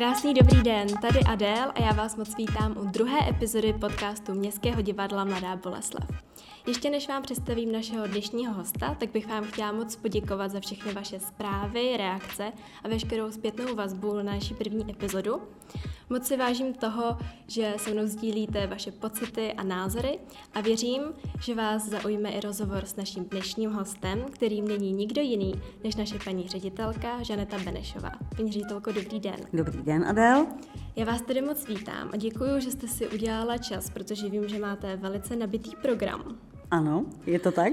Krásný dobrý den, tady Adél a já vás moc vítám u druhé epizody podcastu Městského divadla Mladá Boleslav. Ještě než vám představím našeho dnešního hosta, tak bych vám chtěla moc poděkovat za všechny vaše zprávy, reakce a veškerou zpětnou vazbu na naší první epizodu. Moc si vážím toho, že se mnou sdílíte vaše pocity a názory a věřím, že vás zaujme i rozhovor s naším dnešním hostem, kterým není nikdo jiný než naše paní ředitelka Žaneta Benešová. Paní ředitelko, dobrý den. Dobrý den, Adel. Já vás tedy moc vítám a děkuji, že jste si udělala čas, protože vím, že máte velice nabitý program. Ano, je to tak.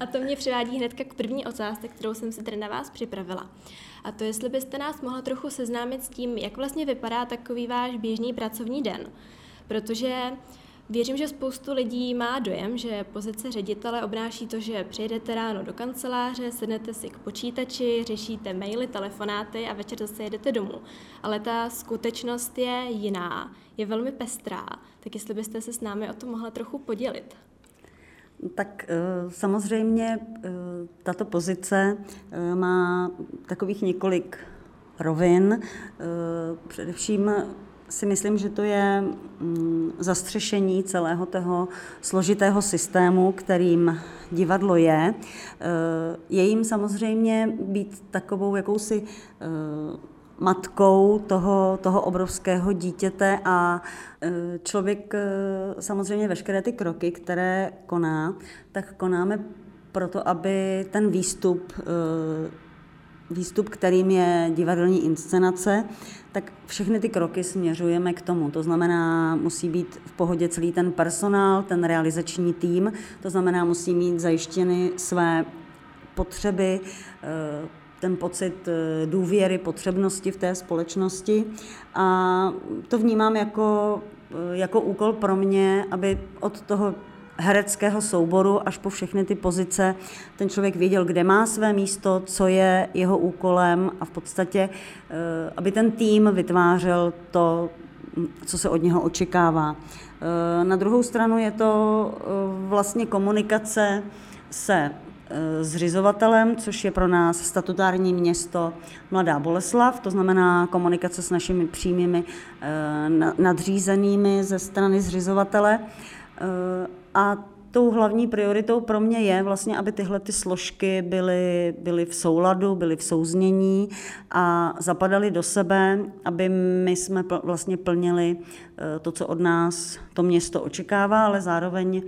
A to mě přivádí hnedka k první otázce, kterou jsem si tady na vás připravila. A to jestli byste nás mohla trochu seznámit s tím, jak vlastně vypadá takový váš běžný pracovní den. Protože Věřím, že spoustu lidí má dojem, že pozice ředitele obnáší to, že přijedete ráno do kanceláře, sednete si k počítači, řešíte maily, telefonáty a večer zase jedete domů. Ale ta skutečnost je jiná, je velmi pestrá. Tak jestli byste se s námi o tom mohla trochu podělit. Tak eh, samozřejmě eh, tato pozice eh, má takových několik rovin. Především si myslím, že to je mm, zastřešení celého toho složitého systému, kterým divadlo je. Je jim samozřejmě být takovou jakousi matkou toho, toho obrovského dítěte a e, člověk e, samozřejmě veškeré ty kroky, které koná, tak konáme proto, aby ten výstup, e, výstup, kterým je divadelní inscenace, tak všechny ty kroky směřujeme k tomu. To znamená, musí být v pohodě celý ten personál, ten realizační tým, to znamená, musí mít zajištěny své potřeby, ten pocit eh, důvěry, potřebnosti v té společnosti. A to vnímám jako, eh, jako úkol pro mě, aby od toho hereckého souboru až po všechny ty pozice ten člověk věděl, kde má své místo, co je jeho úkolem a v podstatě, eh, aby ten tým vytvářel to, co se od něho očekává. Na druhou stranu je to vlastně komunikace se zřizovatelem, což je pro nás statutární město Mladá Boleslav, to znamená komunikace s našimi přímými eh, nadřízenými ze strany zřizovatele. Eh, a tou hlavní prioritou pro mě je vlastně, aby tyhle ty složky byly, byly v souladu, byly v souznění a zapadaly do sebe, aby my jsme vlastně plnili to, co od nás to město očekává, ale zároveň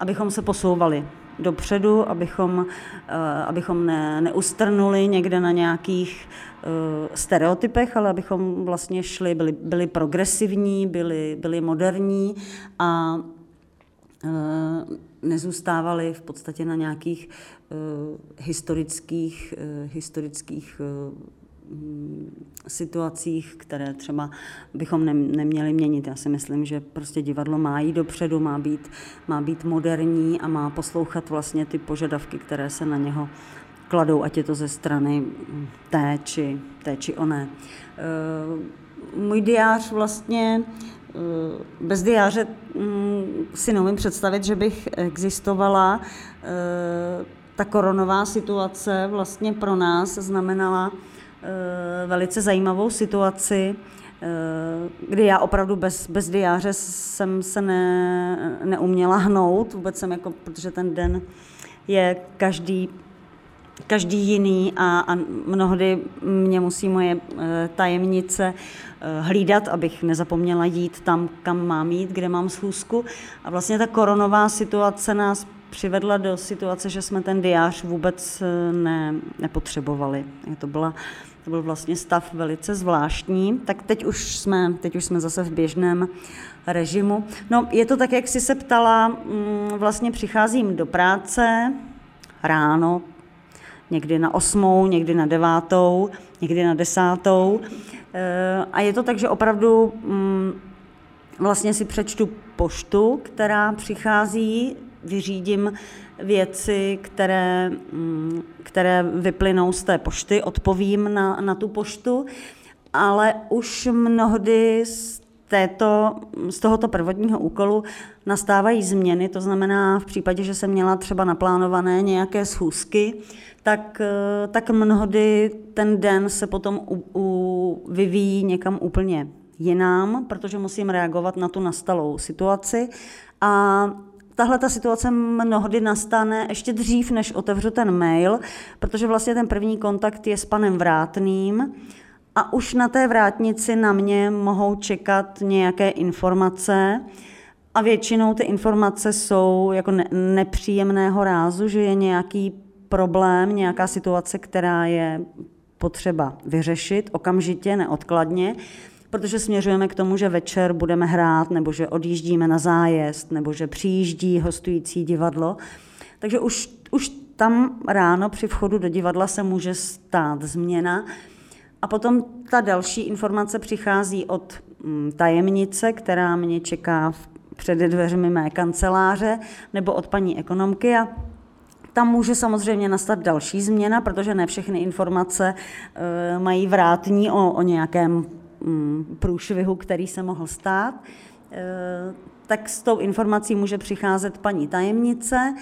abychom se posouvali dopředu, abychom, eh, abychom ne, neustrnuli někde na nějakých eh, stereotypech, ale abychom vlastně šli, byli, byli progresivní, byli, byli moderní a eh, nezůstávali v podstatě na nějakých historických, historických situacích, které třeba bychom neměli měnit. Já si myslím, že prostě divadlo má jít dopředu, má být, má být moderní a má poslouchat vlastně ty požadavky, které se na něho kladou, ať je to ze strany té či, té či oné. Eh, můj diář vlastně eh, bez diáře mm, si neumím představit, že bych existovala. Eh, ta koronová situace vlastně pro nás znamenala velice zajímavou situaci, eh, kdy já opravdu bez, bez diáře jsem se ne, neuměla hnout, vůbec jsem jako, protože ten den je každý každý jiný a, a mnohdy mě musí moje eh, tajemnice hlídat, abych nezapomněla jít tam, kam mám jít, kde mám schůzku. A vlastně ta koronová situace nás přivedla do situace, že jsme ten diář vůbec ne, nepotřebovali. To byla to byl vlastně stav velice zvláštní, tak teď už jsme, teď už jsme zase v běžném režimu. No, je to tak, jak jsi se ptala, mm, vlastně přicházím do práce ráno, někdy na osmou, někdy na devátou, někdy na desátou. Eh, a je to tak, že opravdu mm, vlastně si přečtu poštu, která přichází, vyřídím věci, které, mm, které vyplynou z té pošty, odpovím na, na tu poštu, ale už mnohdy z, této, z tohoto prvotního úkolu nastávají změny, to znamená v případě, že jsem měla třeba naplánované nějaké schůzky, tak, tak mnohdy ten den se potom u, u, vyvíjí někam úplně jinam, protože musím reagovat na tu nastalou situaci. A tahle ta situace mnohdy nastane ještě dřív, než otevřu ten mail, protože vlastně ten první kontakt je s panem Vrátným a už na té vrátnici na mě mohou čekat nějaké informace a většinou ty informace jsou jako ne- nepříjemného rázu, že je nějaký problém, nějaká situace, která je potřeba vyřešit okamžitě, neodkladně protože směřujeme k tomu, že večer budeme hrát, nebo že odjíždíme na zájezd, nebo že přijíždí hostující divadlo. Takže už, už tam ráno při vchodu do divadla se může stát změna. A potom ta další informace přichází od mm, tajemnice, která mě čeká před dveřmi mé kanceláře, nebo od paní ekonomky a tam může samozřejmě nastat další změna, protože ne všechny informace e, mají vrátní o, o nějakém průšvihu, který se mohl stát, eh, tak s tou informací může přicházet paní tajemnice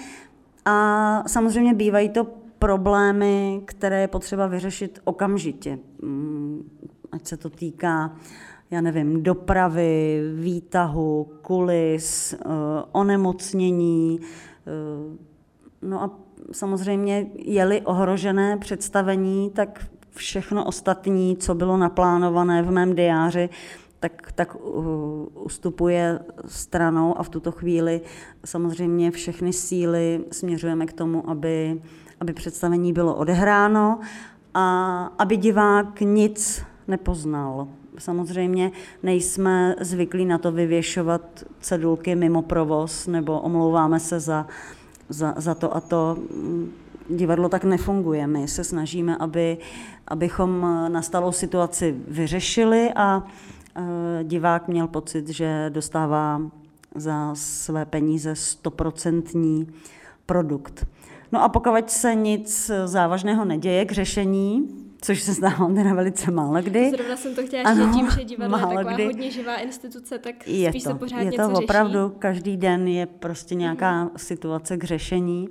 a samozřejmě bývají to problémy, které je potřeba vyřešit okamžitě. Mm, ať se to týká, já nevím, dopravy, výtahu, kulis, eh, onemocnění. Eh, no a samozřejmě je-li ohrožené představení, tak všechno ostatní, co bylo naplánované v mém diáři, tak, tak uh, ustupuje stranou a v tuto chvíli samozřejmě všechny síly směřujeme k tomu, aby, aby představení bylo odehráno a aby divák nic nepoznal. Samozřejmě nejsme zvyklí na to vyvěšovat cedulky mimo provoz nebo omlouváme se za, za, za to a to divadlo tak nefunguje. My se snažíme, aby, abychom nastalou situaci vyřešili a e, divák měl pocit, že dostává za své peníze stoprocentní produkt. No a pokud se nic závažného neděje k řešení, což se stává teda velice málo kdy. Zrovna jsem to chtěla ano, tím, že divadlo je taková kdy. hodně živá instituce, tak je spíš to, se pořád je to opravdu, řeší. každý den je prostě nějaká mm. situace k řešení.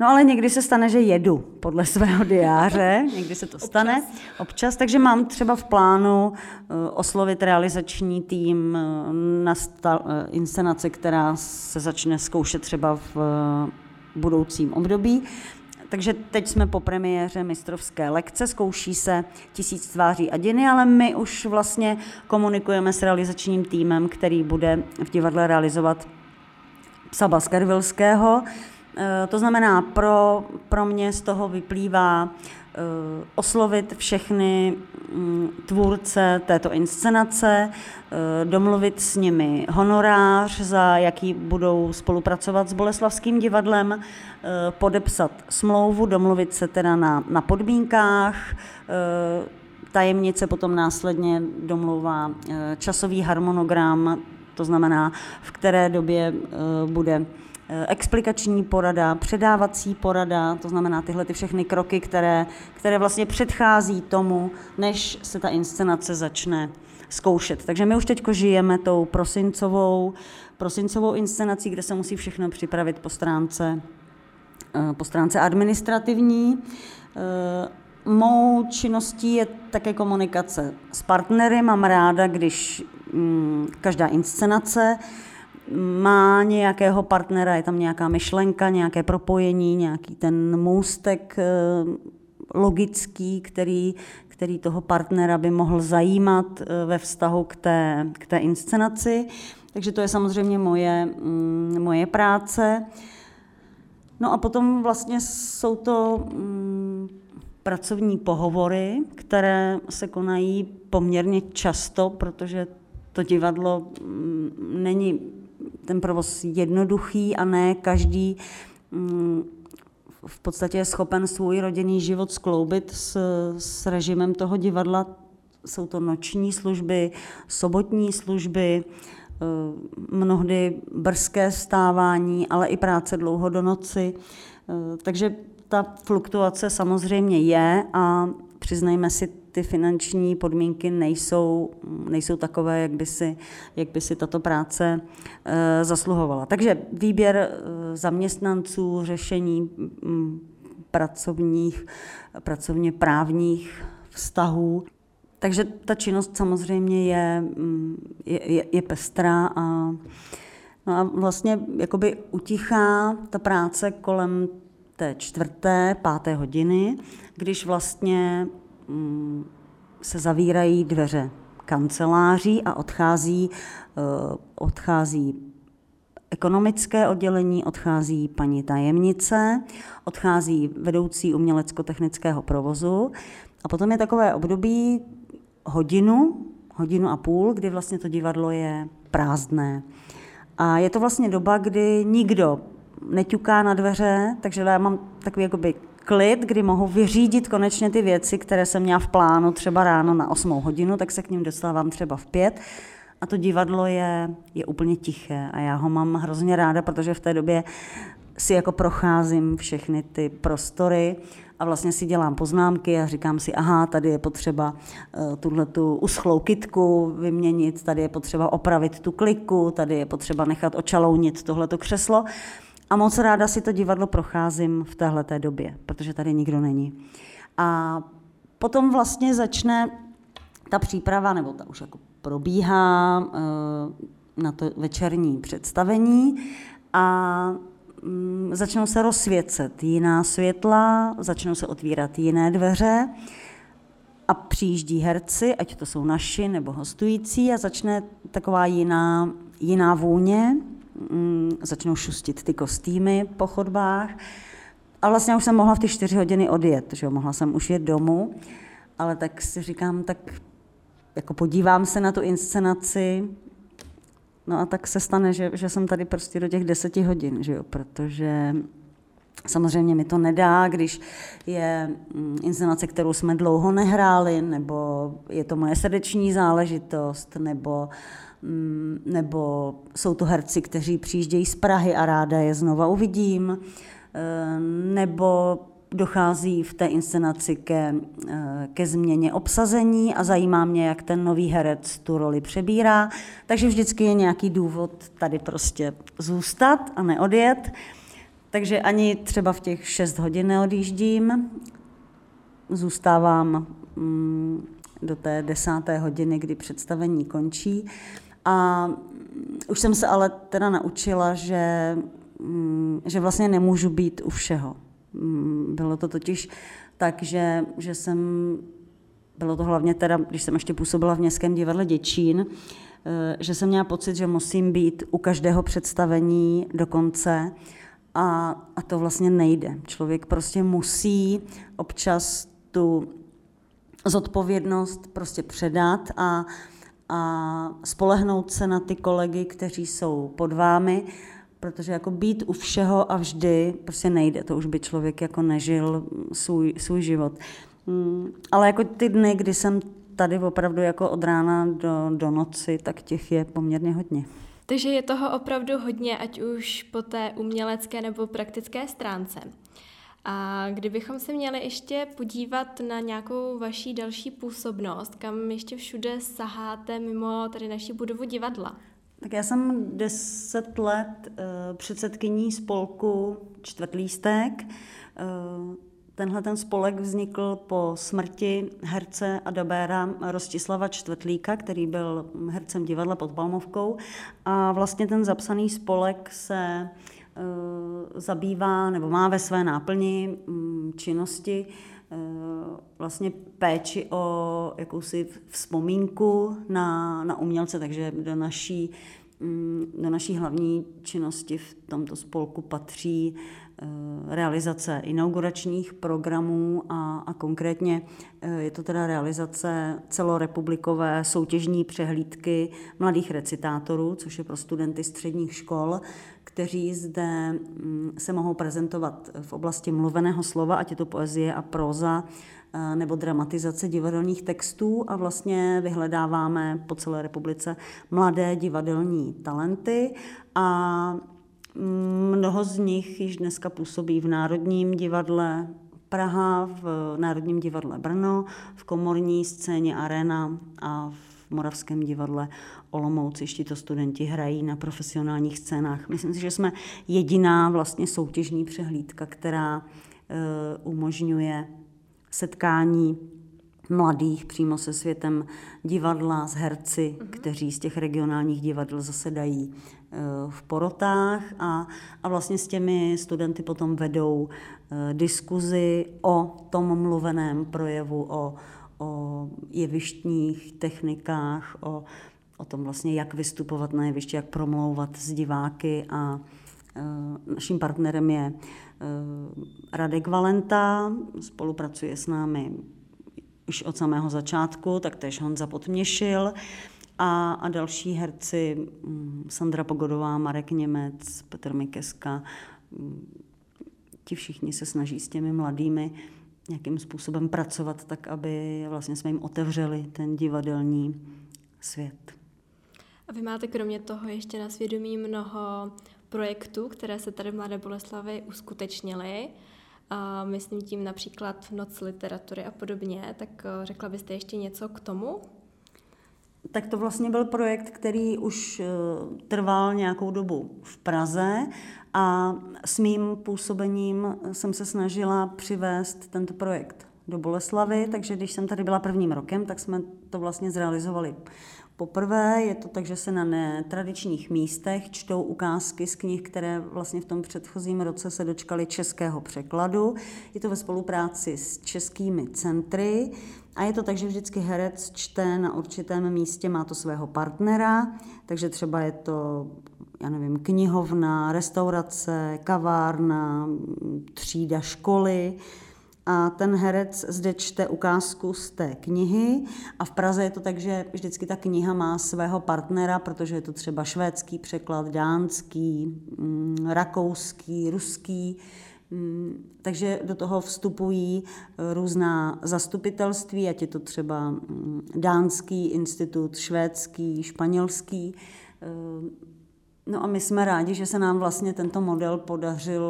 No ale někdy se stane, že jedu podle svého diáře, někdy se to stane. Občas, občas takže mám třeba v plánu eh, oslovit realizační tým eh, na sta- eh, inscenace, která se začne zkoušet třeba v budoucím období. Takže teď jsme po premiéře mistrovské lekce, zkouší se tisíc tváří a diny, ale my už vlastně komunikujeme s realizačním týmem, který bude v divadle realizovat psa Baskervilského, to znamená, pro, pro mě z toho vyplývá eh, oslovit všechny mm, tvůrce této inscenace, eh, domluvit s nimi honorář, za jaký budou spolupracovat s Boleslavským divadlem, podepsat smlouvu, domluvit se teda na, na podmínkách, tajemnice potom následně domlouvá časový harmonogram, to znamená, v které době bude Eh, explikační porada, předávací porada, to znamená tyhle ty všechny kroky, které, které vlastně předchází tomu, než se ta inscenace začne zkoušet. Takže my už teď žijeme tou prosincovou, prosincovou inscenací, kde se musí všechno připravit po stránce, eh, po stránce administrativní. Eh, mou činností je také komunikace s partnery. Mám ráda, když mm, každá inscenace má nějakého partnera, je tam nějaká myšlenka, nějaké propojení, nějaký ten můstek eh, logický, který, který toho partnera by mohl zajímat eh, ve vztahu k té, k té inscenaci. Takže to je samozřejmě moje, mm, moje práce. No a potom vlastně jsou to mm, pracovní pohovory, které se konají poměrně často, protože to divadlo mm, není ten provoz jednoduchý a ne každý mm, v podstatě je schopen svůj rodinný život skloubit s, s režimem toho divadla. Jsou to noční služby, sobotní služby, eh, mnohdy brzké stávání, ale i práce dlouho do noci. Eh, takže ta fluktuace samozřejmě je a přiznejme si, ty finanční podmínky nejsou, nejsou takové, jak by si, jak by si tato práce e, zasluhovala. Takže výběr e, zaměstnanců, řešení mm, pracovních, pracovně právních vztahů. takže ta činnost samozřejmě je, mm, je, je, je pestrá a, no a vlastně jakoby utichá ta práce kolem té čtvrté, páté hodiny, když vlastně se zavírají dveře kanceláří a odchází, uh, odchází ekonomické oddělení, odchází paní tajemnice, odchází vedoucí umělecko-technického provozu a potom je takové období hodinu, hodinu a půl, kdy vlastně to divadlo je prázdné. A je to vlastně doba, kdy nikdo neťuká na dveře, takže já mám takový jakoby klid, kdy mohu vyřídit konečně ty věci, které jsem měla v plánu třeba ráno na 8 hodinu, tak se k ním dostávám třeba v pět. A to divadlo je, je úplně tiché a já ho mám hrozně ráda, protože v té době si jako procházím všechny ty prostory a vlastně si dělám poznámky a říkám si, aha, tady je potřeba uh, tuhle tu uschlou kitku vyměnit, tady je potřeba opravit tu kliku, tady je potřeba nechat očalounit tohleto křeslo. A moc ráda si to divadlo procházím v téhle době, protože tady nikdo není. A potom vlastně začne ta příprava, nebo ta už jako probíhá uh, na to večerní představení a Mm, začnou se rozsvěcet jiná světla, začnou se otvírat jiné dveře a přijíždí herci, ať to jsou naši nebo hostující a začne taková jiná, jiná vůně, mm, začnou šustit ty kostýmy po chodbách. A vlastně už jsem mohla v ty čtyři hodiny odjet, že jo? mohla jsem už jet domů, ale tak si říkám, tak jako podívám se na tu inscenaci, No a tak se stane, že, že jsem tady prostě do těch deseti hodin, že jo, protože Samozřejmě mi to nedá, když je mm, inscenace, kterou jsme dlouho nehráli, nebo je to moje srdeční záležitost, nebo, mm, nebo jsou to herci, kteří přijíždějí z Prahy a ráda je znova uvidím, eh, nebo dochází v té inscenaci ke, eh, ke změně obsazení a zajímá mě, jak ten nový herec tu roli přebírá. Takže vždycky je nějaký důvod tady prostě zůstat a neodjet. Takže ani třeba v těch 6 hodin neodjíždím. Zůstávám mm, do té desáté hodiny, kdy představení končí. A už jsem se ale teda naučila, že, mm, že vlastně nemůžu být u všeho. Mm, bylo to totiž tak, že, že jsem, bylo to hlavně teda, když jsem ještě působila v Městském divadle Děčín, eh, že jsem měla pocit, že musím být u každého představení do konce a, a to vlastně nejde. Člověk prostě musí občas tu zodpovědnost prostě předat a, a spolehnout se na ty kolegy, kteří jsou pod vámi protože jako být u všeho a vždy prostě nejde, to už by člověk jako nežil svůj, svůj život. Mm, ale jako ty dny, kdy jsem tady opravdu jako od rána do, do noci, tak těch je poměrně hodně. Takže je toho opravdu hodně, ať už po té umělecké nebo praktické stránce. A kdybychom se měli ještě podívat na nějakou vaší další působnost, kam ještě všude saháte mimo tady naší budovu divadla? Tak já jsem deset let uh, předsedkyní spolku Čtvrtlístek. Uh, tenhle ten spolek vznikl po smrti herce a dabéra Rostislava Čtvrtlíka, který byl hercem divadla pod Palmovkou. A vlastně ten zapsaný spolek se zabývá nebo má ve své náplni um, činnosti Eh, vlastně péči o jakousi vzpomínku na, na umělce, takže do naší, mm, do naší hlavní činnosti v tomto spolku patří eh, realizace inauguračních programů a, a konkrétně eh, je to teda realizace celorepublikové soutěžní přehlídky mladých recitátorů, což je pro studenty středních škol, kteří zde mm, se mohou prezentovat v oblasti mluveného slova, ať je to poezie a próza, eh, nebo dramatizace divadelních textů. A vlastně vyhledáváme po celé republice mladé divadelní talenty. A mm, mnoho z nich již dneska působí v Národním divadle Praha, v Národním divadle Brno, v komorní scéně Arena a v Moravském divadle Olomouc, ještě to studenti hrají na profesionálních scénách. Myslím si, že jsme jediná vlastně soutěžní přehlídka, která uh, umožňuje setkání mladých přímo se světem divadla, s herci, mm-hmm. kteří z těch regionálních divadel zasedají eh, v porotách a, a vlastně s těmi studenty potom vedou eh, diskuzi o tom mluveném projevu, o, o jevištních technikách, o, o tom vlastně, jak vystupovat na jevišti, jak promlouvat s diváky a e, naším partnerem je e, Radek Valenta, spolupracuje s námi už od samého začátku, tak tež Honza Potměšil a, a další herci mm, Sandra Pogodová, Marek Němec, Petr Mikeska, mm, ti všichni se snaží s těmi mladými nějakým způsobem pracovat tak, aby vlastně jsme jim otevřeli ten divadelní svět. A vy máte kromě toho ještě na svědomí mnoho projektů, které se tady v Mladé Boleslavi uskutečnily. A myslím tím například Noc literatury a podobně, tak eh, řekla byste ještě něco k tomu? Tak to vlastně byl projekt, který už eh, trval nějakou dobu v Praze a s mým působením jsem se snažila přivést tento projekt do Boleslavy, takže když jsem tady byla prvním rokem, tak jsme to vlastně zrealizovali Poprvé je to tak, že se na netradičních místech čtou ukázky z knih, které vlastně v tom předchozím roce se dočkaly českého překladu. Je to ve spolupráci s českými centry a je to tak, že vždycky herec čte na určitém místě, má to svého partnera, takže třeba je to já nevím, knihovna, restaurace, kavárna, třída školy, a ten herec zde čte ukázku z té knihy a v Praze je to tak, že vždycky ta kniha má svého partnera, protože je to třeba švédský překlad, dánský, mm, rakouský, ruský, mm, takže do toho vstupují e, různá zastupitelství, ať je to třeba mm, dánský institut, švédský, španělský, e, No a my jsme rádi, že se nám vlastně tento model podařil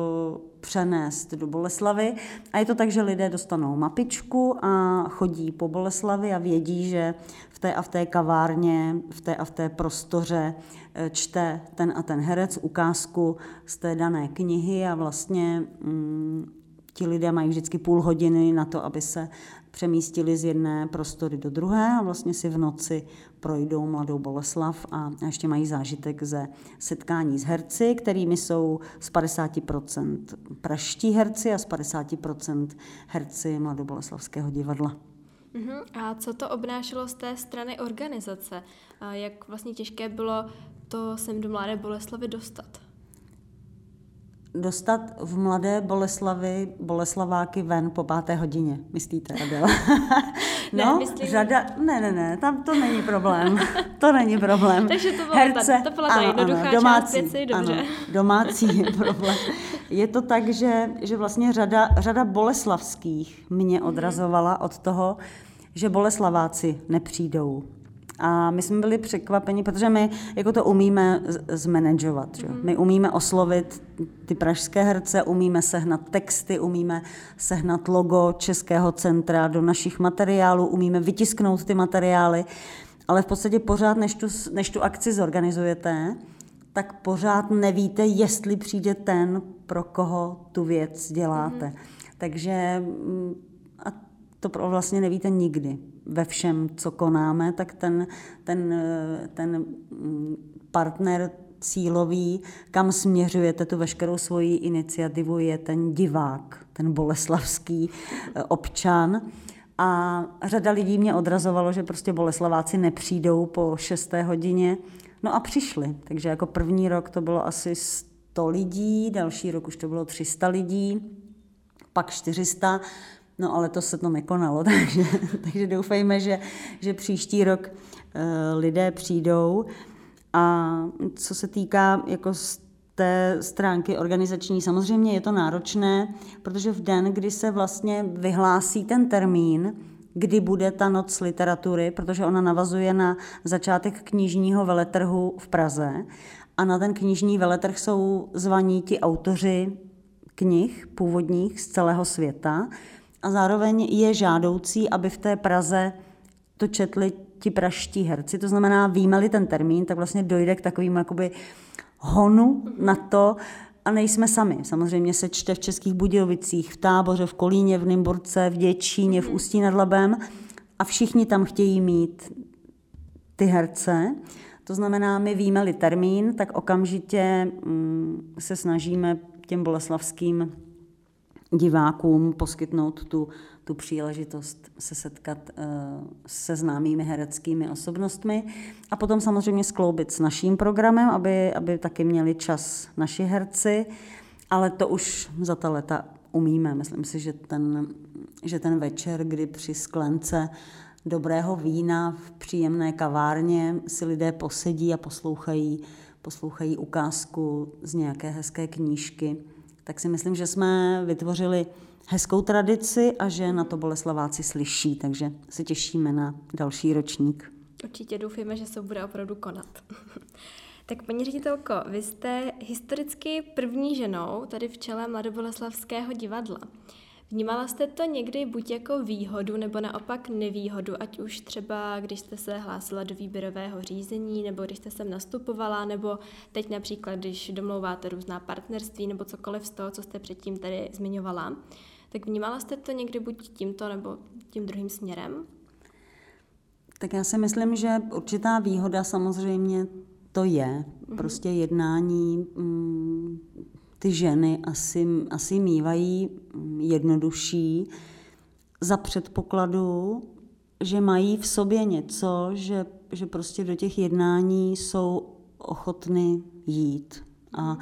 přenést do Boleslavy. A je to tak, že lidé dostanou mapičku a chodí po Boleslavi a vědí, že v té a v té kavárně, v té a v té prostoře eh, čte ten a ten herec ukázku z té dané knihy a vlastně mm, ti lidé mají vždycky půl hodiny na to, aby se přemístili z jedné prostory do druhé a vlastně si v noci projdou Mladou Boleslav a ještě mají zážitek ze setkání s herci, kterými jsou z 50% praští herci a z 50% herci Mladoboleslavského divadla. Uh-huh. A co to obnášelo z té strany organizace? Jak vlastně těžké bylo to sem do Mladé Boleslavy dostat? Dostat v mladé Boleslavi Boleslaváky ven po páté hodině, myslíte, Adela? no, ne, myslím... řada, ne, ne, ne, tam to není problém, to není problém. Takže to, bylo Herce, ta, to byla ta ano, jednoduchá ano, domácí, část věci, dobře. Ano, domácí problém. Je to tak, že, že vlastně řada, řada boleslavských mě odrazovala od toho, že Boleslaváci nepřijdou a my jsme byli překvapeni, protože my jako to umíme zmanagovat. Že? My umíme oslovit ty pražské herce, umíme sehnat texty, umíme sehnat logo Českého centra do našich materiálů, umíme vytisknout ty materiály, ale v podstatě pořád, než tu, než tu akci zorganizujete, tak pořád nevíte, jestli přijde ten, pro koho tu věc děláte. Mm-hmm. Takže mm, a to vlastně nevíte nikdy ve všem, co konáme, tak ten, ten, ten partner cílový, kam směřujete tu veškerou svoji iniciativu, je ten divák, ten boleslavský eh, občan. A řada lidí mě odrazovalo, že prostě boleslaváci nepřijdou po 6. hodině. No a přišli. Takže jako první rok to bylo asi 100 lidí, další rok už to bylo 300 lidí, pak 400, No ale to se to nekonalo, takže, takže doufejme, že, že příští rok uh, lidé přijdou. A co se týká jako té stránky organizační, samozřejmě je to náročné, protože v den, kdy se vlastně vyhlásí ten termín, kdy bude ta noc literatury, protože ona navazuje na začátek knižního veletrhu v Praze a na ten knižní veletrh jsou zvaní ti autoři knih původních z celého světa, a zároveň je žádoucí, aby v té Praze to četli ti praští herci. To znamená, víme ten termín, tak vlastně dojde k takovým jakoby honu na to, a nejsme sami. Samozřejmě se čte v Českých Budějovicích, v Táboře, v Kolíně, v Nymburce, v Děčíně, v Ústí nad Labem, a všichni tam chtějí mít ty herce. To znamená, my víme-li termín, tak okamžitě mm, se snažíme těm boleslavským divákům poskytnout tu, tu příležitost se setkat uh, se známými hereckými osobnostmi a potom samozřejmě skloubit s naším programem, aby, aby taky měli čas naši herci, ale to už za ta leta umíme. Myslím si, že ten, že ten večer, kdy při sklence dobrého vína v příjemné kavárně si lidé posedí a poslouchají, poslouchají ukázku z nějaké hezké knížky, tak si myslím, že jsme vytvořili hezkou tradici a že na to Boleslaváci slyší, takže se těšíme na další ročník. Určitě doufáme, že se bude opravdu konat. tak paní ředitelko, vy jste historicky první ženou tady v čele Mladoboleslavského divadla. Vnímala jste to někdy buď jako výhodu nebo naopak nevýhodu, ať už třeba když jste se hlásila do výběrového řízení, nebo když jste sem nastupovala, nebo teď například, když domlouváte různá partnerství nebo cokoliv z toho, co jste předtím tady zmiňovala. Tak vnímala jste to někdy buď tímto nebo tím druhým směrem? Tak já si myslím, že určitá výhoda samozřejmě to je. Mhm. Prostě jednání mm, ty ženy asi, asi mývají jednodušší za předpokladu, že mají v sobě něco, že, že prostě do těch jednání jsou ochotny jít. A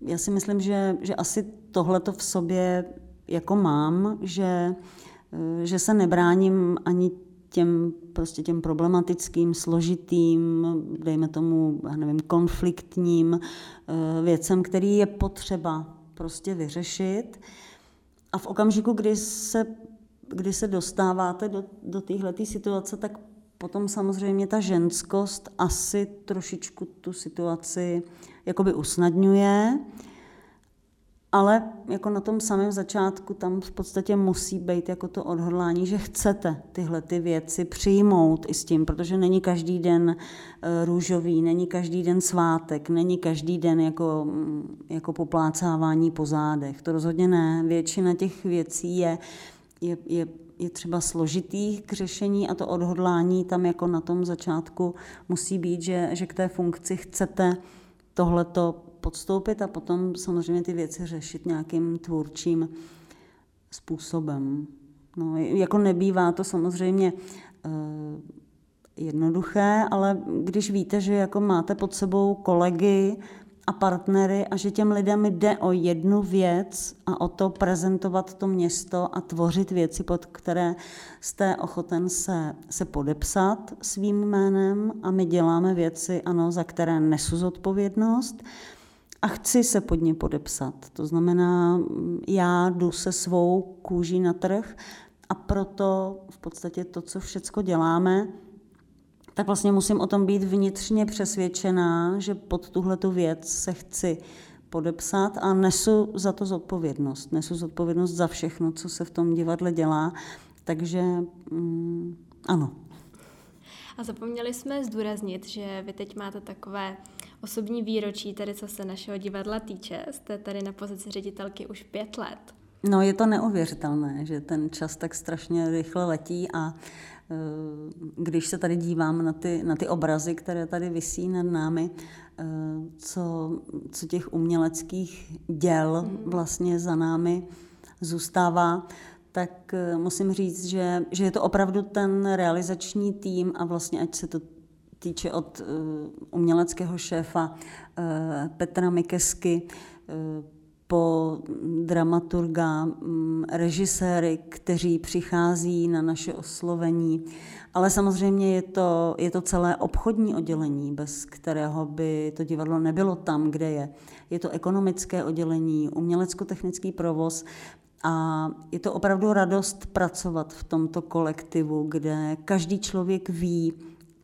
já si myslím, že, že asi tohle to v sobě jako mám, že, že se nebráním ani těm, prostě těm problematickým, složitým, dejme tomu, já nevím, konfliktním eh, věcem, který je potřeba prostě vyřešit. A v okamžiku, kdy se, kdy se dostáváte do, do téhle situace, tak potom samozřejmě ta ženskost asi trošičku tu situaci jakoby usnadňuje. Ale jako na tom samém začátku tam v podstatě musí být jako to odhodlání, že chcete tyhle ty věci přijmout i s tím, protože není každý den eh, růžový, není každý den svátek, není každý den jako, mm, jako poplácávání po zádech. To rozhodně ne. Většina těch věcí je, je, je je třeba složitý k řešení a to odhodlání tam jako na tom začátku musí být, že, že k té funkci chcete tohleto podstoupit a potom samozřejmě ty věci řešit nějakým tvůrčím způsobem. No, jako nebývá to samozřejmě uh, jednoduché, ale když víte, že jako máte pod sebou kolegy a partnery a že těm lidem jde o jednu věc a o to prezentovat to město a tvořit věci, pod které jste ochoten se, se podepsat svým jménem a my děláme věci, ano, za které nesu zodpovědnost, a chci se pod ně podepsat. To znamená, já jdu se svou kůží na trh a proto v podstatě to, co všecko děláme, tak vlastně musím o tom být vnitřně přesvědčená, že pod tuhle tu věc se chci podepsat a nesu za to zodpovědnost. Nesu zodpovědnost za všechno, co se v tom divadle dělá. Takže mm, ano. A zapomněli jsme zdůraznit, že vy teď máte takové osobní výročí, tedy co se našeho divadla týče. Jste tady na pozici ředitelky už pět let. No je to neuvěřitelné, že ten čas tak strašně rychle letí a e, když se tady dívám na ty, na ty obrazy, které tady visí nad námi, e, co, co těch uměleckých děl mhm. vlastně za námi zůstává, tak e, musím říct, že, že je to opravdu ten realizační tým a vlastně ať se to týče od uh, uměleckého šéfa uh, Petra Mikesky uh, po dramaturga, um, režiséry, kteří přichází na naše oslovení. Ale samozřejmě je to, je to celé obchodní oddělení, bez kterého by to divadlo nebylo tam, kde je. Je to ekonomické oddělení, umělecko-technický provoz, a je to opravdu radost pracovat v tomto kolektivu, kde každý člověk ví,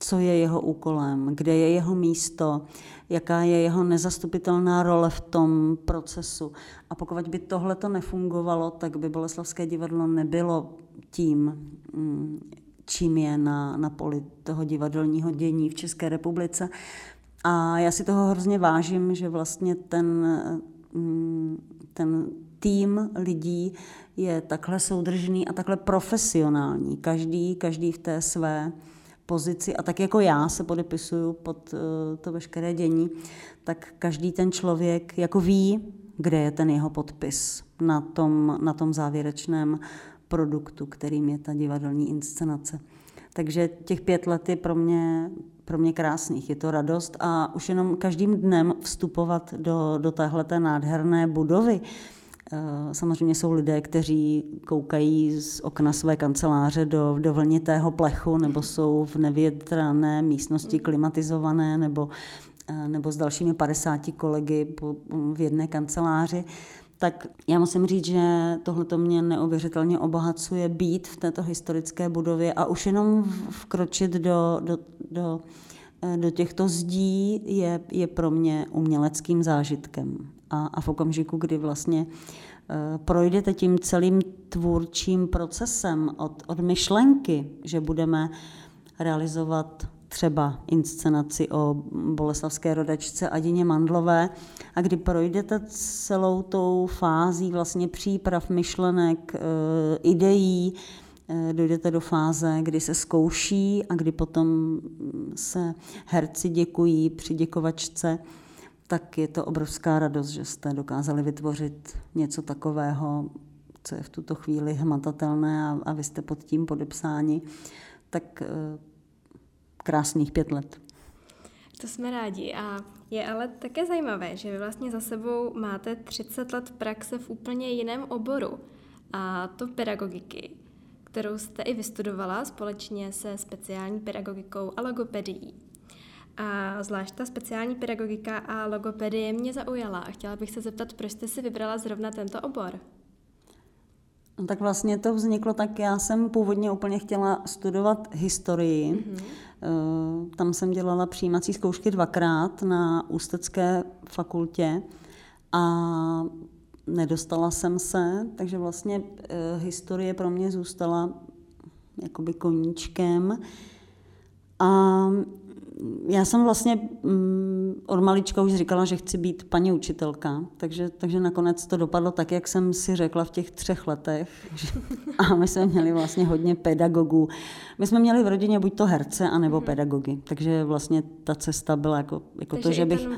co je jeho úkolem, kde je jeho místo, jaká je jeho nezastupitelná role v tom procesu. A pokud by tohle to nefungovalo, tak by Boleslavské divadlo nebylo tím, mm, čím je na, na poli toho divadelního dění v České republice. A já si toho hrozně vážím, že vlastně ten mm, ten tým lidí je takhle soudržný a takhle profesionální. Každý, každý v té své pozici a tak jako já se podepisuju pod eh, to veškeré dění, tak každý ten člověk jako ví, kde je ten jeho podpis na tom, na tom závěrečném produktu, kterým je ta divadelní inscenace. Takže těch pět let je pro mě, pro mě krásných, je to radost a už jenom každým dnem vstupovat do, do téhleté nádherné budovy, samozřejmě jsou lidé, kteří koukají z okna své kanceláře do, do vlnitého plechu nebo jsou v nevětrané místnosti klimatizované nebo, eh, nebo s dalšími 50 kolegy v jedné kanceláři. Tak já musím říct, že tohle to mě neuvěřitelně obohacuje být v této historické budově a už jenom vkročit do, do, do, eh, do těchto zdí je, je pro mě uměleckým zážitkem a, a v okamžiku, kdy vlastně uh, projdete tím celým tvůrčím procesem od, od myšlenky, že budeme realizovat třeba inscenaci o boleslavské rodačce Adině Mandlové a kdy projdete celou tou fází vlastně příprav, myšlenek, uh, ideí, uh, dojdete do fáze, kdy se zkouší a kdy potom se herci děkují při děkovačce, tak je to obrovská radost, že jste dokázali vytvořit něco takového, co je v tuto chvíli hmatatelné a, a vy jste pod tím podepsáni. Tak e, krásných pět let. To jsme rádi a je ale také zajímavé, že vy vlastně za sebou máte 30 let praxe v úplně jiném oboru a to pedagogiky, kterou jste i vystudovala společně se speciální pedagogikou a logopedií. A zvlášť ta speciální pedagogika a logopedie mě zaujala a chtěla bych se zeptat, proč jste si vybrala zrovna tento obor? No, tak vlastně to vzniklo tak, já jsem původně úplně chtěla studovat historii. Mm-hmm. Tam jsem dělala přijímací zkoušky dvakrát na Ústecké fakultě a nedostala jsem se, takže vlastně eh, historie pro mě zůstala jakoby koníčkem. A já jsem vlastně mm, od malička už říkala, že chci být paní učitelka, takže, takže nakonec to dopadlo tak, jak jsem si řekla v těch třech letech. A my jsme měli vlastně hodně pedagogů. My jsme měli v rodině buď to herce, anebo mm-hmm. pedagogy. Takže vlastně ta cesta byla jako, jako to, že bych,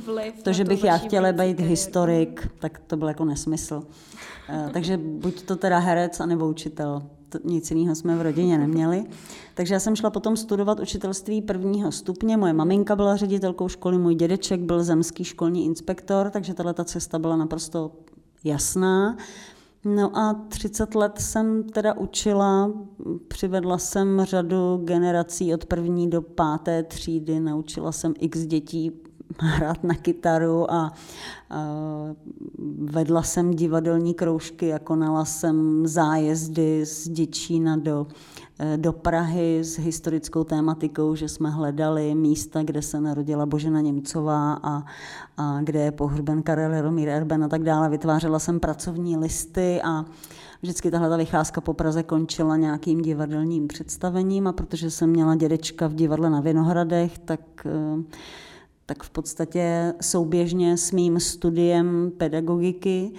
to, že bych já chtěla být historik, tak to byl jako nesmysl. Uh, takže buď to teda herec, anebo učitel nic jiného jsme v rodině neměli. Takže já jsem šla potom studovat učitelství prvního stupně. Moje maminka byla ředitelkou školy, můj dědeček byl zemský školní inspektor, takže tahle ta cesta byla naprosto jasná. No a 30 let jsem teda učila, přivedla jsem řadu generací od první do páté třídy, naučila jsem x dětí hrát na kytaru a, a vedla jsem divadelní kroužky a konala jsem zájezdy z Děčína do, e, do Prahy s historickou tématikou, že jsme hledali místa, kde se narodila Božena Němcová a, a kde je pohřben Karel Jaromír Erben a tak dále. Vytvářela jsem pracovní listy a vždycky tahle ta vycházka po Praze končila nějakým divadelním představením a protože jsem měla dědečka v divadle na Vinohradech, tak e, tak v podstatě souběžně s mým studiem pedagogiky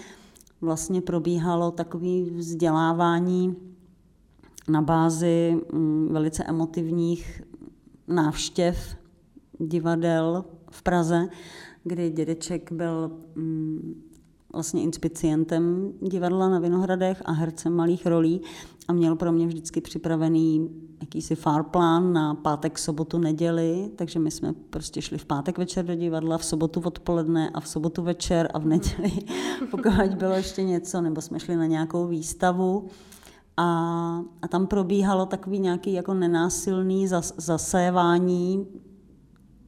vlastně probíhalo takové vzdělávání na bázi mm, velice emotivních návštěv divadel v Praze, kdy dědeček byl mm, vlastně inspicientem divadla na Vinohradech a hercem malých rolí a měl pro mě vždycky připravený jakýsi plán na pátek, sobotu, neděli, takže my jsme prostě šli v pátek večer do divadla, v sobotu odpoledne a v sobotu večer a v neděli, pokud bylo ještě něco, nebo jsme šli na nějakou výstavu. A, a tam probíhalo takový nějaký jako nenásilný zas, zasévání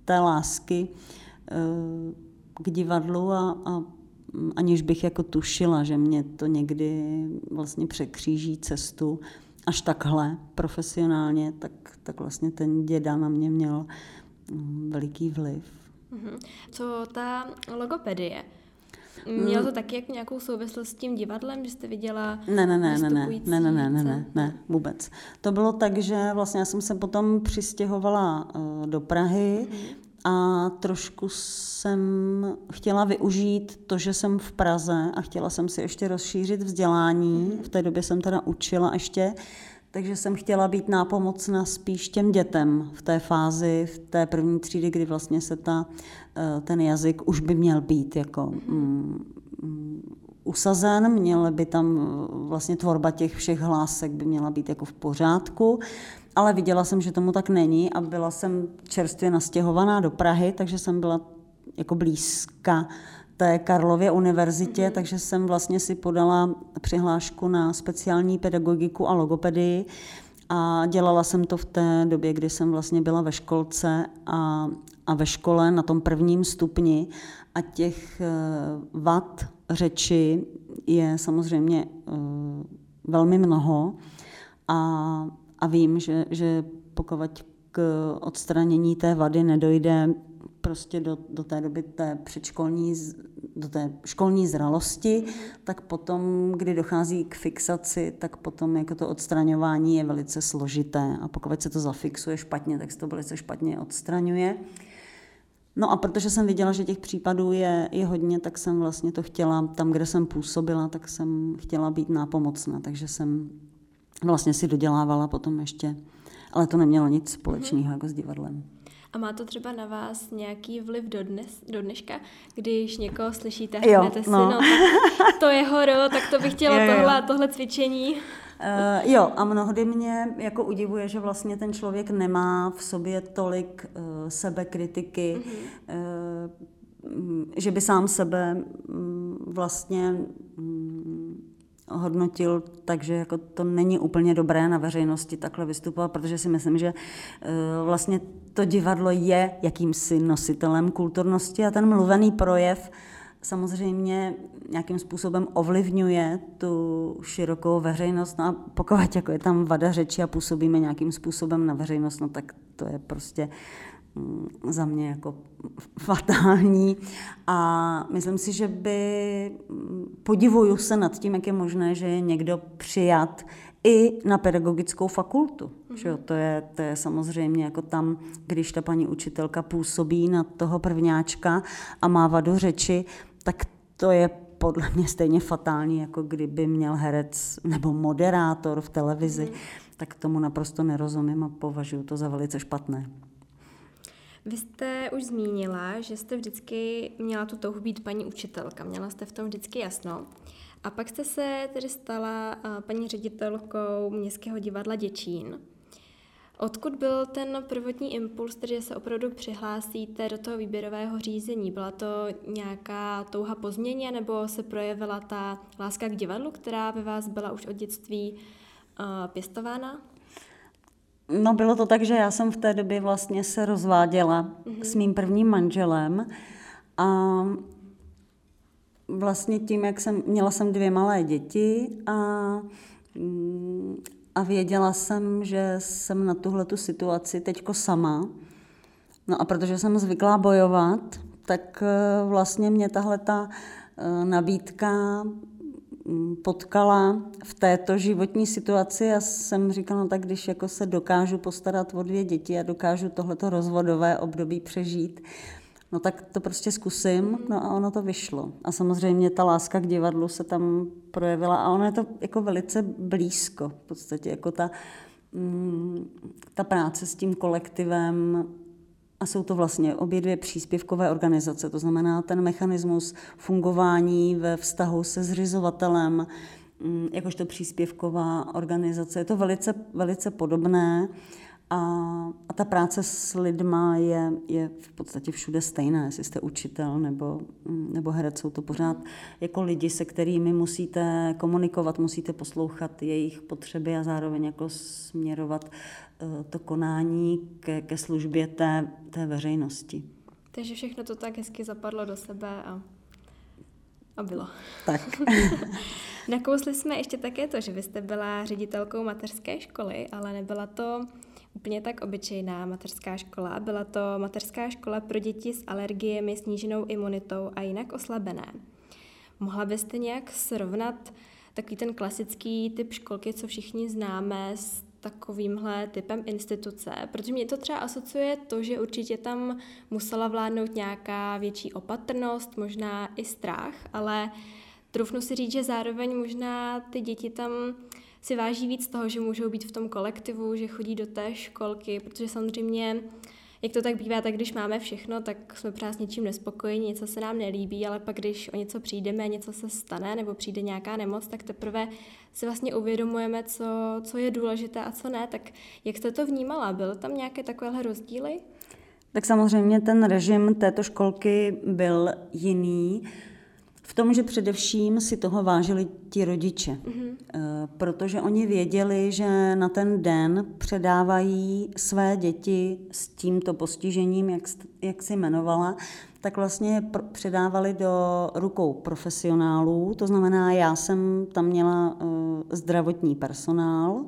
té lásky eh, k divadlu a, a aniž bych jako tušila, že mě to někdy vlastně překříží cestu až takhle profesionálně, tak, tak vlastně ten děda na mě měl mm, veliký vliv. Mhm. Co ta logopedie? Mělo to taky jako nějakou souvislost s tím divadlem, že jste viděla ne, ne, ne, ne, ne, ne, ne, ne, ne, ne, ne, vůbec. To bylo tak, že vlastně já jsem se potom přistěhovala uh, do Prahy mm-hmm a trošku jsem chtěla využít to, že jsem v Praze a chtěla jsem si ještě rozšířit vzdělání. V té době jsem teda učila ještě, takže jsem chtěla být nápomocna spíš těm dětem v té fázi, v té první třídy, kdy vlastně se ta, eh, ten jazyk už by měl být jako mm, mm, usazen, měla by tam eh, vlastně tvorba těch všech hlásek by měla být jako v pořádku, ale viděla jsem, že tomu tak není a byla jsem čerstvě nastěhovaná do Prahy, takže jsem byla jako blízka té Karlově univerzitě, mm-hmm. takže jsem vlastně si podala přihlášku na speciální pedagogiku a logopedii a dělala jsem to v té době, kdy jsem vlastně byla ve školce a, a ve škole na tom prvním stupni a těch eh, vad řeči je samozřejmě eh, velmi mnoho a, a vím, že, že pokud k odstranění té vady nedojde prostě do, do té doby té předškolní, do té školní zralosti, tak potom, kdy dochází k fixaci, tak potom jako to odstraňování je velice složité a pokud se to zafixuje špatně, tak se to velice špatně odstraňuje. No a protože jsem viděla, že těch případů je, je hodně, tak jsem vlastně to chtěla, tam, kde jsem působila, tak jsem chtěla být nápomocná, takže jsem vlastně si dodělávala potom ještě, ale to nemělo nic společného jako s divadlem. A má to třeba na vás nějaký vliv do, dnes, do dneška, když někoho slyšíte a řeknete si, no, no tak to je horo, tak to bych chtěla jo, jo. tohle, tohle cvičení. Uh, jo, a mnohdy mě jako udivuje, že vlastně ten člověk nemá v sobě tolik uh, sebekritiky, mm-hmm. uh, že by sám sebe um, vlastně um, hodnotil, takže jako to není úplně dobré na veřejnosti takhle vystupovat, protože si myslím, že uh, vlastně to divadlo je jakýmsi nositelem kulturnosti a ten mluvený projev samozřejmě nějakým způsobem ovlivňuje tu širokou veřejnost. No a pokud jako je tam vada řeči a působíme nějakým způsobem na veřejnost, no tak to je prostě za mě jako fatální a myslím si, že by mm, podivuju se nad tím, jak je možné, že je někdo přijat i na pedagogickou fakultu. Mm-hmm. Že to, je, to je samozřejmě jako tam, když ta paní učitelka působí na toho prvňáčka a má vadu řeči, tak to je podle mě stejně fatální, jako kdyby měl herec nebo moderátor v televizi, mm. tak tomu naprosto nerozumím a považuji to za velice špatné. Vy jste už zmínila, že jste vždycky měla tu touhu být paní učitelka, měla jste v tom vždycky jasno. A pak jste se tedy stala eh, paní ředitelkou Městského divadla Děčín. Odkud byl ten prvotní impuls, že se opravdu přihlásíte do toho výběrového řízení? Byla to nějaká touha po změně, nebo se projevila ta láska k divadlu, která ve vás byla už od dětství uh, pěstována? No bylo to tak, že já jsem v té době vlastně se rozváděla mm-hmm. s mým prvním manželem a vlastně tím, jak jsem, měla jsem dvě malé děti a a věděla jsem, že jsem na tuhle tu situaci teďko sama. No a protože jsem zvyklá bojovat, tak eh, vlastně mě tahle ta eh, nabídka potkala v této životní situaci a jsem říkala, no tak když jako se dokážu postarat o dvě děti a dokážu tohleto rozvodové období přežít, no tak to prostě zkusím, no a ono to vyšlo. A samozřejmě ta láska k divadlu se tam projevila a ono je to jako velice blízko, v podstatě jako ta, mm, ta práce s tím kolektivem a jsou to vlastně obě dvě příspěvkové organizace, to znamená ten mechanismus fungování ve vztahu se zřizovatelem, mm, jakožto příspěvková organizace. Je to velice, velice podobné. A, a ta práce s lidma je, je v podstatě všude stejná, jestli jste učitel nebo, nebo herec, jsou to pořád jako lidi, se kterými musíte komunikovat, musíte poslouchat jejich potřeby a zároveň jako směrovat uh, to konání ke, ke službě té, té veřejnosti. Takže všechno to tak hezky zapadlo do sebe a, a bylo. Tak. Nakousli jsme ještě také to, že vy jste byla ředitelkou mateřské školy, ale nebyla to úplně tak obyčejná mateřská škola. Byla to mateřská škola pro děti s alergiemi, sníženou imunitou a jinak oslabené. Mohla byste nějak srovnat takový ten klasický typ školky, co všichni známe, s takovýmhle typem instituce, protože mě to třeba asociuje to, že určitě tam musela vládnout nějaká větší opatrnost, možná i strach, ale trufnu si říct, že zároveň možná ty děti tam si váží víc toho, že můžou být v tom kolektivu, že chodí do té školky, protože samozřejmě jak to tak bývá, tak když máme všechno, tak jsme pořád s něčím nespokojení, něco se nám nelíbí, ale pak když o něco přijdeme, něco se stane nebo přijde nějaká nemoc, tak teprve si vlastně uvědomujeme, co, co je důležité a co ne. Tak jak jste to vnímala? Byl tam nějaké takovéhle rozdíly? Tak samozřejmě ten režim této školky byl jiný v tom, že především si toho vážili ti rodiče, mm-hmm. protože oni věděli, že na ten den předávají své děti s tímto postižením, jak, jak si jmenovala, tak vlastně předávali do rukou profesionálů. To znamená, já jsem tam měla uh, zdravotní personál,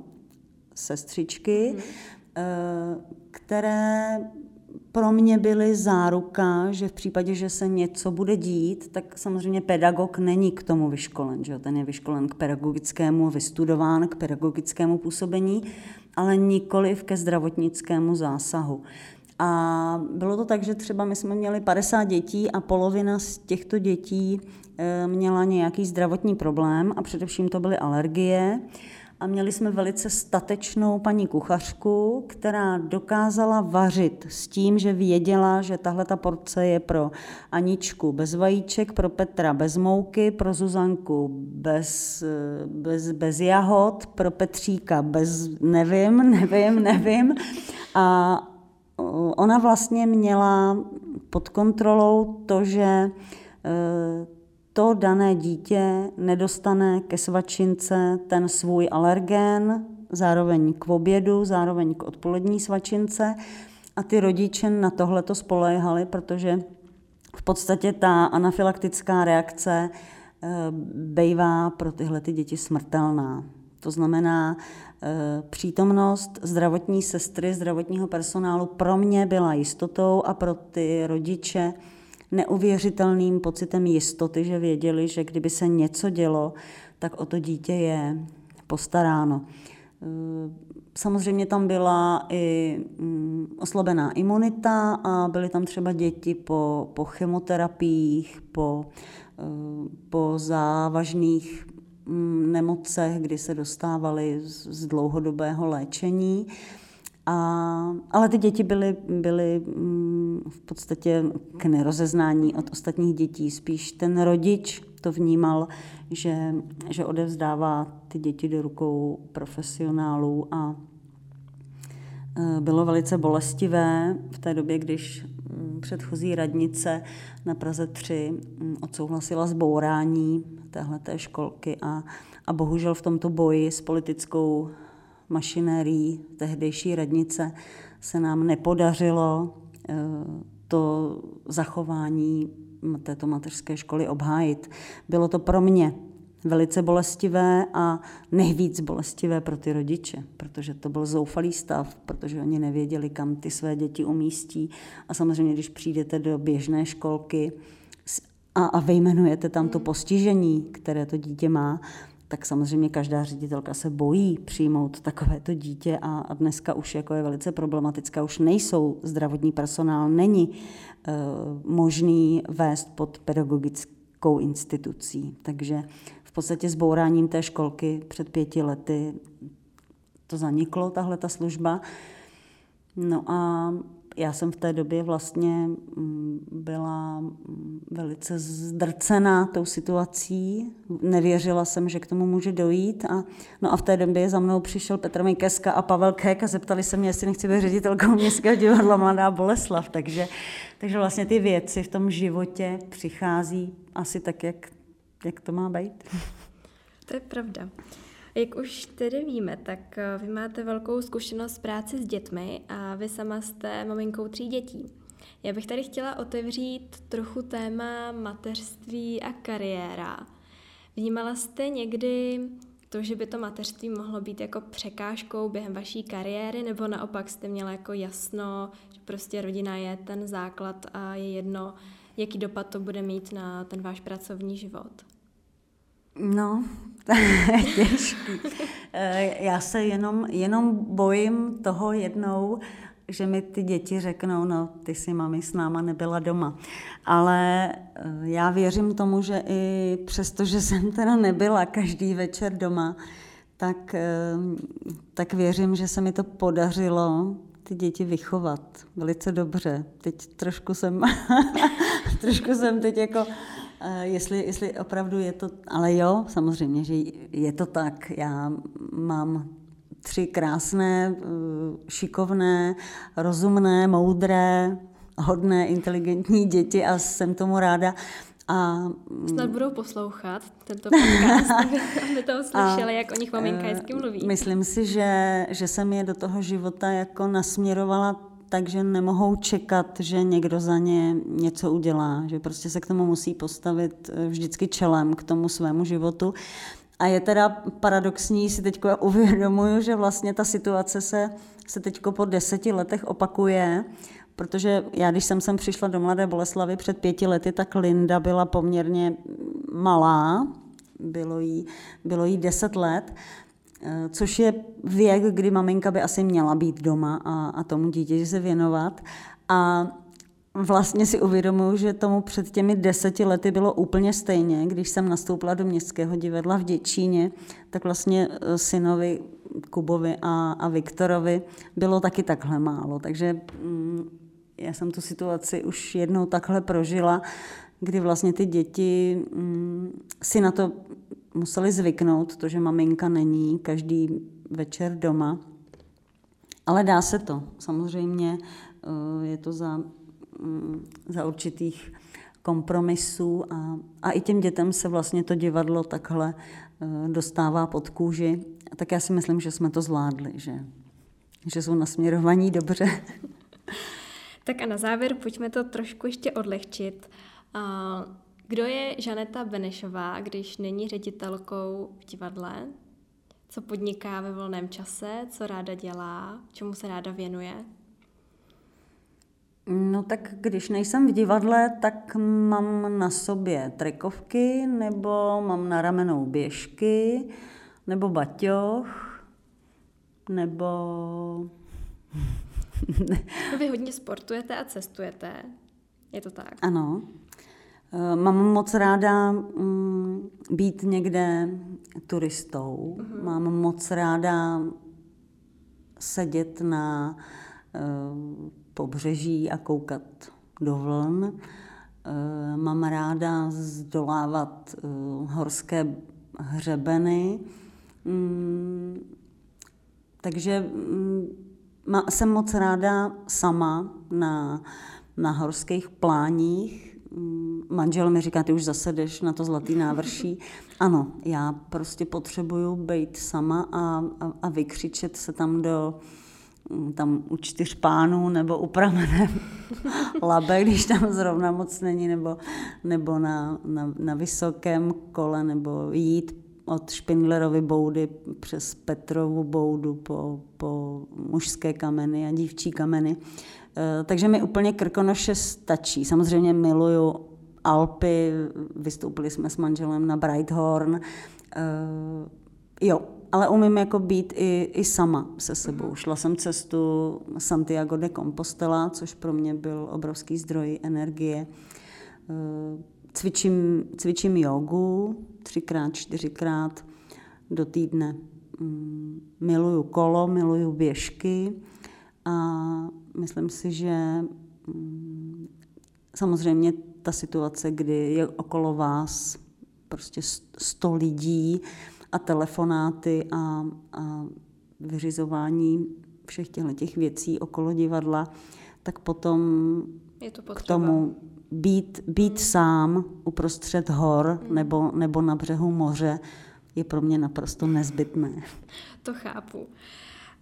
sestřičky, mm-hmm. uh, které pro mě byly záruka, že v případě, že se něco bude dít, tak samozřejmě pedagog není k tomu vyškolen. Že? Ten je vyškolen k pedagogickému, vystudován k pedagogickému působení, ale nikoli ke zdravotnickému zásahu. A bylo to tak, že třeba my jsme měli 50 dětí a polovina z těchto dětí eh, měla nějaký zdravotní problém a především to byly alergie a měli jsme velice statečnou paní kuchařku, která dokázala vařit s tím, že věděla, že tahle ta porce je pro Aničku bez vajíček, pro Petra bez mouky, pro Zuzanku bez, bez, bez jahod, pro Petříka bez nevím, nevím, nevím. A ona vlastně měla pod kontrolou to, že eh, to dané dítě nedostane ke svačince ten svůj alergén, zároveň k obědu, zároveň k odpolední svačince. A ty rodiče na tohle to spoléhali, protože v podstatě ta anafylaktická reakce eh, bývá pro tyhle ty děti smrtelná. To znamená, eh, přítomnost zdravotní sestry, zdravotního personálu pro mě byla jistotou a pro ty rodiče neuvěřitelným pocitem jistoty, že věděli, že kdyby se něco dělo, tak o to dítě je postaráno. Eh, samozřejmě tam byla i mm, oslabená imunita a byly tam třeba děti po, po chemoterapiích, po, eh, po závažných mm, nemocech, kdy se dostávaly z dlouhodobého léčení. A, ale ty děti byly, byly mm, v podstatě k nerozeznání od ostatních dětí. Spíš ten rodič to vnímal, že, že odevzdává ty děti do rukou profesionálů a e, bylo velice bolestivé v té době, když mm, předchozí radnice na Praze 3 mm, odsouhlasila zbourání téhleté školky a, a bohužel v tomto boji s politickou mašinérií tehdejší radnice se nám nepodařilo eh, to zachování této mateřské školy obhájit. Bylo to pro mě velice bolestivé a nejvíc bolestivé pro ty rodiče, protože to byl zoufalý stav, protože oni nevěděli, kam ty své děti umístí. A samozřejmě, když přijdete do běžné školky a, a vyjmenujete tam to hmm. postižení, které to dítě má, tak samozřejmě každá ředitelka se bojí přijmout takovéto dítě a, dneska už jako je velice problematická, už nejsou zdravotní personál, není e, možný vést pod pedagogickou institucí. Takže v podstatě s bouráním té školky před pěti lety to zaniklo, tahle ta služba. No a já jsem v té době vlastně mm, byla mm, velice zdrcená tou situací. Nevěřila jsem, že k tomu může dojít. A, no a v té době za mnou přišel Petr Mikeska a Pavel Kek a zeptali se mě, jestli nechci být ředitelkou Městského divadla Mladá Boleslav. Takže, takže vlastně ty věci v tom životě přichází asi tak, jak, jak to má být. To je pravda. Jak už tedy víme, tak eh, vy máte velkou zkušenost s práci s dětmi a vy sama jste maminkou tří dětí. Já bych tady chtěla otevřít trochu téma mateřství a kariéra. Vnímala jste někdy to, že by to mateřství mohlo být jako překážkou během vaší kariéry, nebo naopak jste měla jako jasno, že prostě rodina je ten základ a je jedno, jaký dopad to bude mít na ten váš pracovní život? No, těžký. Eh, já se jenom, jenom bojím toho jednou, že mi ty děti řeknou, no ty si mami s náma nebyla doma. Ale eh, já věřím tomu, že i přesto, že jsem teda nebyla každý večer doma, tak, eh, tak věřím, že se mi to podařilo ty děti vychovat velice dobře. Teď trošku jsem, trošku jsem teď jako, jestli, jestli opravdu je to, ale jo, samozřejmě, že je to tak. Já mám tři krásné, eh, šikovné, rozumné, moudré, hodné, inteligentní děti a jsem tomu ráda. A, Snad budou poslouchat tento podcast, aby to slyšeli, jak o nich maminka hezky mluví. Myslím si, že, že jsem je do toho života jako nasměrovala takže nemohou čekat, že někdo za ně něco udělá, že prostě se k tomu musí postavit eh, vždycky čelem k tomu svému životu. A je teda paradoxní, si teď uvědomuju, že vlastně ta situace se, se teď po deseti letech opakuje, protože já, když jsem sem přišla do Mladé Boleslavy před pěti lety, tak Linda byla poměrně malá, bylo jí, bylo jí deset let, což je věk, kdy maminka by asi měla být doma a, a tomu dítěti se věnovat. A vlastně si uvědomuji, že tomu před těmi deseti lety bylo úplně stejně. Když jsem nastoupila do Městského divadla v Děčíně, tak vlastně eh, synovi Kubovi a, a Viktorovi bylo taky takhle málo. Takže mm, já jsem tu situaci už jednou takhle prožila, kdy vlastně ty děti mm, si na to museli zvyknout, to, že maminka není každý večer doma. Ale dá se to. Samozřejmě eh, je to za, mm, za určitých kompromisů a, a i těm dětem se vlastně to divadlo takhle eh, dostává pod kůži. Tak já si myslím, že jsme to zvládli, že, že jsou nasměrovaní dobře. Tak a na závěr pojďme to trošku ještě odlehčit. Kdo je Žaneta Benešová, když není ředitelkou v divadle? Co podniká ve volném čase? Co ráda dělá? Čemu se ráda věnuje? No tak když nejsem v divadle, tak mám na sobě trikovky, nebo mám na ramenou běžky, nebo baťoch, nebo Vy hodně sportujete a cestujete, je to tak? Ano. Eh, mám moc ráda mm, být někde turistou. Uh-huh. Mám moc ráda sedět na uh, pobřeží a koukat do vln. Uh, mám ráda zdolávat uh, horské hřebeny. Um, takže um, jsem moc ráda sama na, na horských pláních. Mm, manžel mi říká, ty už zase jdeš na to zlatý návrší. Ano, já prostě potřebuju být sama a, a, a vykřičet se tam do mm, tam u čtyř pánů nebo u pramene labe, když tam zrovna moc není, nebo, nebo na, na, na vysokém kole, nebo jít od Špindlerovy boudy přes Petrovu boudu po, po mužské kameny a dívčí kameny. E, takže mi úplně Krkonoše stačí. Samozřejmě miluju Alpy, vystoupili jsme s manželem na Brighthorn. E, jo, ale umím jako být i, i sama se sebou. Mhm. Šla jsem cestu Santiago de Compostela, což pro mě byl obrovský zdroj energie. E, Cvičím, cvičím jogu třikrát, čtyřikrát do týdne. Mm, miluju kolo, miluju běžky a myslím si, že mm, samozřejmě ta situace, kdy je okolo vás prostě sto lidí a telefonáty a, a vyřizování všech těch věcí okolo divadla, tak potom je to k tomu být, být sám uprostřed hor mm. nebo, nebo na břehu moře je pro mě naprosto nezbytné. To chápu.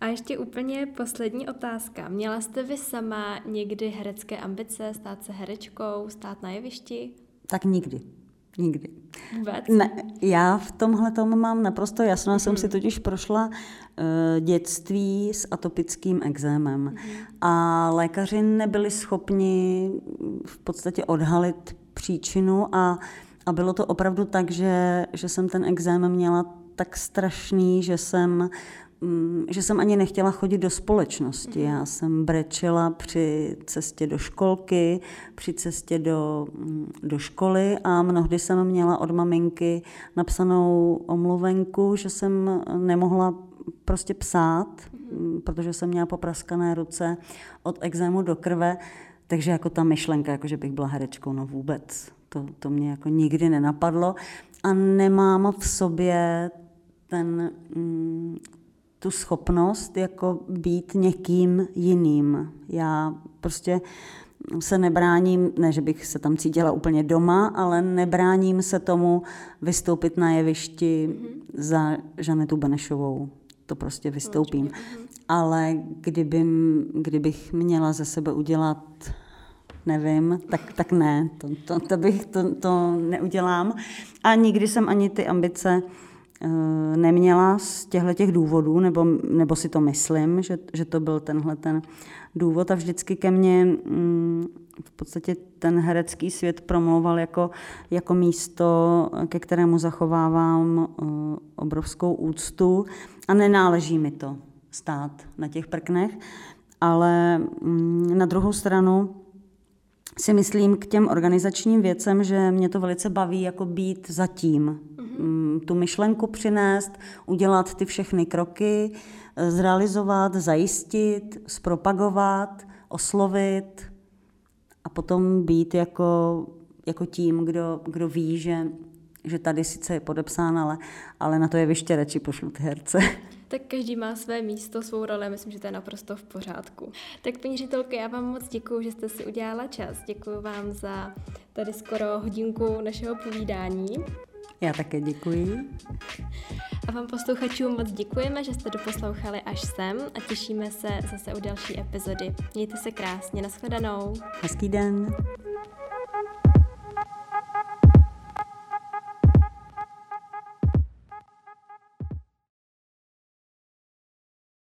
A ještě úplně poslední otázka. Měla jste vy sama někdy herecké ambice, stát se herečkou, stát na jevišti? Tak nikdy. Nikdy. Vůbec? Ne, já v tomhle tomu mám naprosto jasno. Mm-hmm. jsem si totiž prošla uh, dětství s atopickým exémem. Mm-hmm. A lékaři nebyli schopni v podstatě odhalit příčinu a a bylo to opravdu tak, že, že jsem ten exém měla tak strašný, že jsem že jsem ani nechtěla chodit do společnosti. Já jsem brečela při cestě do školky, při cestě do, mm, do školy a mnohdy jsem měla od maminky napsanou omluvenku, že jsem nemohla prostě psát, mm, protože jsem měla popraskané ruce od exému do krve, takže jako ta myšlenka, jako že bych byla herečkou, no vůbec. To, to mě jako nikdy nenapadlo a nemám v sobě ten, mm, tu schopnost jako být někým jiným. Já prostě se nebráním, ne, že bych se tam cítila úplně doma, ale nebráním se tomu vystoupit na jevišti mm-hmm. za Žanetu Benešovou. To prostě vystoupím. Mm-hmm. Ale kdybym, kdybych měla ze sebe udělat nevím, tak, tak ne, to, to, to bych to, to neudělám. A nikdy jsem ani ty ambice neměla z těchto těch důvodů, nebo, nebo si to myslím, že, že to byl tenhle ten důvod. A vždycky ke mně um, v podstatě ten herecký svět promlouval jako, jako místo, ke kterému zachovávám uh, obrovskou úctu. A nenáleží mi to stát na těch prknech, ale um, na druhou stranu si myslím k těm organizačním věcem, že mě to velice baví jako být zatím. Mm-hmm. Tu myšlenku přinést, udělat ty všechny kroky, zrealizovat, zajistit, zpropagovat, oslovit a potom být jako, jako tím, kdo, kdo ví, že, že tady sice je podepsán, ale, ale na to je ještě radši pošlu ty herce. tak každý má své místo, svou roli a myslím, že to je naprosto v pořádku. Tak paní ředitelko, já vám moc děkuji, že jste si udělala čas. Děkuji vám za tady skoro hodinku našeho povídání. Já také děkuji. A vám posluchačům moc děkujeme, že jste doposlouchali až sem a těšíme se zase u další epizody. Mějte se krásně, nashledanou. Hezký den.